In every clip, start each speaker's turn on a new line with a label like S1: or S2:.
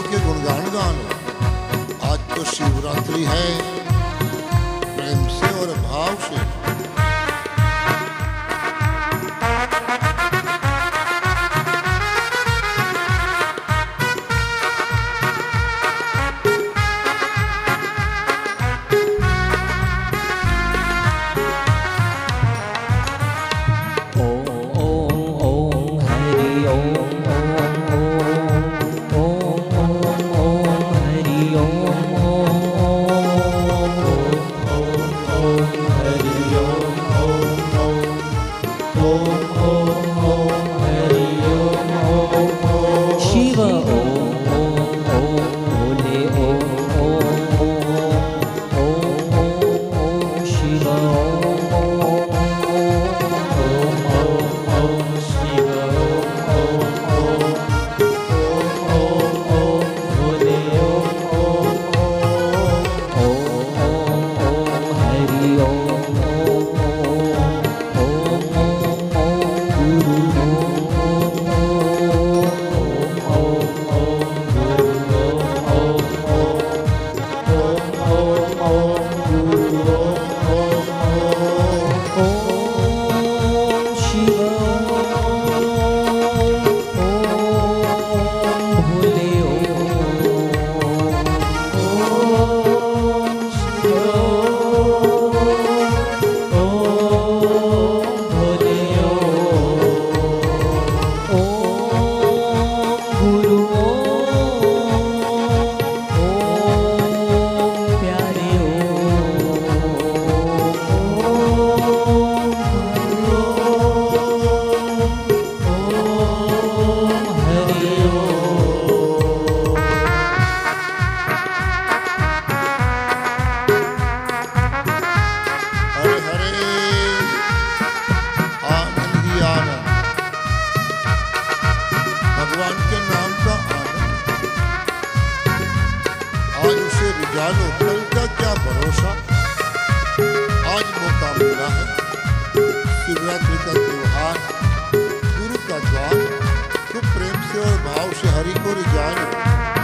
S1: प्रभु के गुणगान गान। आज तो शिवरात्रि है। प्रेम से और भाव से। रिजालो कल का क्या भरोसा? आज मौका मिला है। शिवरात्रि का त्योहार, गुरु का द्वार तो प्रेम से और भाव से हरि को रिजालो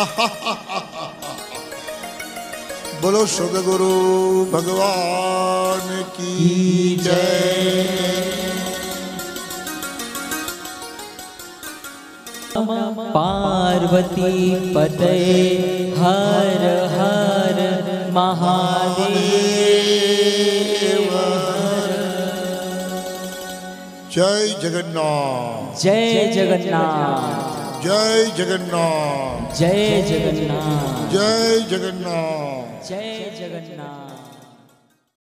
S2: बोलो सदगुरु भगवान की जय।
S1: पार्वती पते हर हर महादेव।
S2: जय जगन्नाथ।
S1: जय जगन्नाथ।
S2: जय जगन्नाथ।
S1: जय जगन्नाथ।
S2: जय जगन्नाथ।
S1: जय जगन्नाथ।